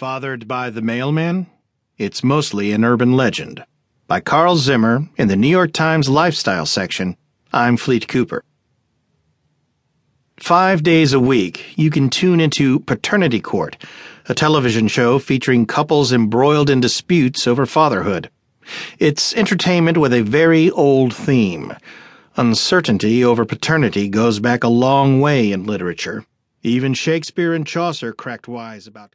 Fathered by the Mailman? It's mostly an urban legend. By Carl Zimmer in the New York Times Lifestyle section. I'm Fleet Cooper. Five days a week, you can tune into Paternity Court, a television show featuring couples embroiled in disputes over fatherhood. It's entertainment with a very old theme. Uncertainty over paternity goes back a long way in literature. Even Shakespeare and Chaucer cracked wise about